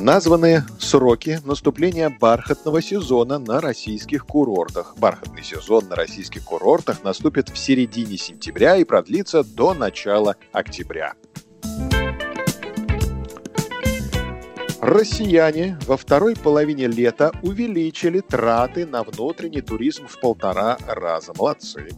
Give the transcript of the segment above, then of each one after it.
Названы сроки наступления бархатного сезона на российских курортах. Бархатный сезон на российских курортах наступит в середине сентября и продлится до начала октября. Россияне во второй половине лета увеличили траты на внутренний туризм в полтора раза. Молодцы.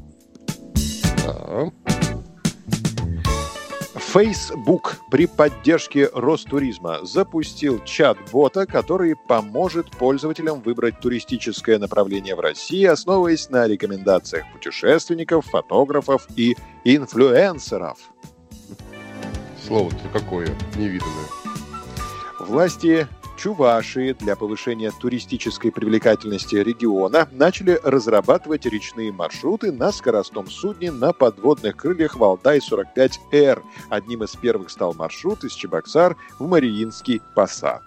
Facebook при поддержке Ростуризма запустил чат-бота, который поможет пользователям выбрать туристическое направление в России, основываясь на рекомендациях путешественников, фотографов и инфлюенсеров. Слово-то какое невиданное. Власти Чувашии для повышения туристической привлекательности региона начали разрабатывать речные маршруты на скоростном судне на подводных крыльях Валдай-45Р. Одним из первых стал маршрут из Чебоксар в Мариинский посад.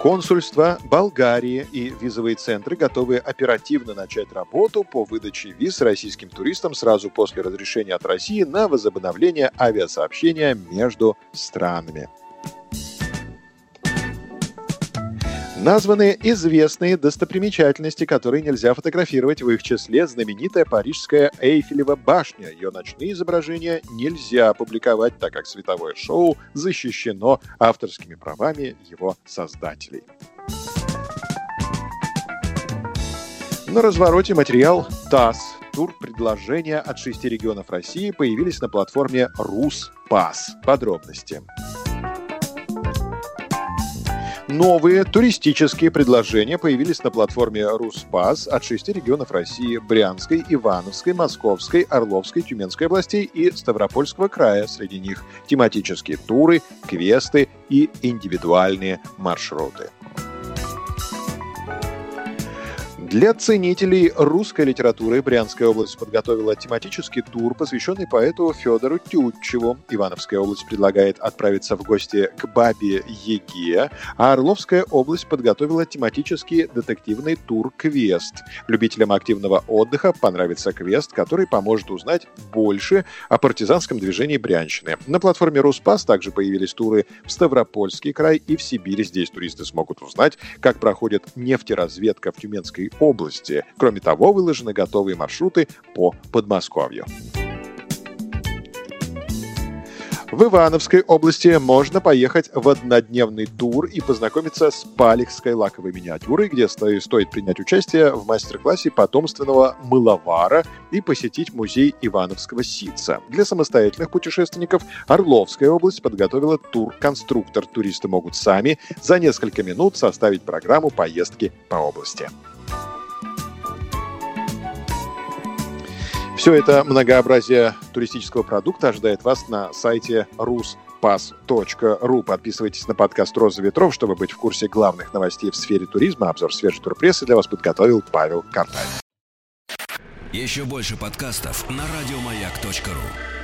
Консульства Болгарии и визовые центры готовы оперативно начать работу по выдаче виз российским туристам сразу после разрешения от России на возобновление авиасообщения между странами. Названы известные достопримечательности, которые нельзя фотографировать. В их числе знаменитая парижская Эйфелева башня. Ее ночные изображения нельзя публиковать, так как световое шоу защищено авторскими правами его создателей. На развороте материал ТАСС. Тур предложения от шести регионов России появились на платформе РусПас. Подробности. Новые туристические предложения появились на платформе Руспас от шести регионов России – Брянской, Ивановской, Московской, Орловской, Тюменской областей и Ставропольского края. Среди них тематические туры, квесты и индивидуальные маршруты. Для ценителей русской литературы Брянская область подготовила тематический тур, посвященный поэту Федору Тютчеву. Ивановская область предлагает отправиться в гости к бабе Еге, а Орловская область подготовила тематический детективный тур «Квест». Любителям активного отдыха понравится квест, который поможет узнать больше о партизанском движении Брянщины. На платформе «Руспас» также появились туры в Ставропольский край и в Сибирь. Здесь туристы смогут узнать, как проходит нефтеразведка в Тюменской области. Кроме того, выложены готовые маршруты по Подмосковью. В Ивановской области можно поехать в однодневный тур и познакомиться с Палихской лаковой миниатюрой, где стоит принять участие в мастер-классе потомственного мыловара и посетить музей Ивановского ситца. Для самостоятельных путешественников Орловская область подготовила тур-конструктор. Туристы могут сами за несколько минут составить программу поездки по области. Все это многообразие туристического продукта ожидает вас на сайте ruspass.ru. Подписывайтесь на подкаст «Роза ветров», чтобы быть в курсе главных новостей в сфере туризма. Обзор свежей турпрессы для вас подготовил Павел Картаев. Еще больше подкастов на радиомаяк.ру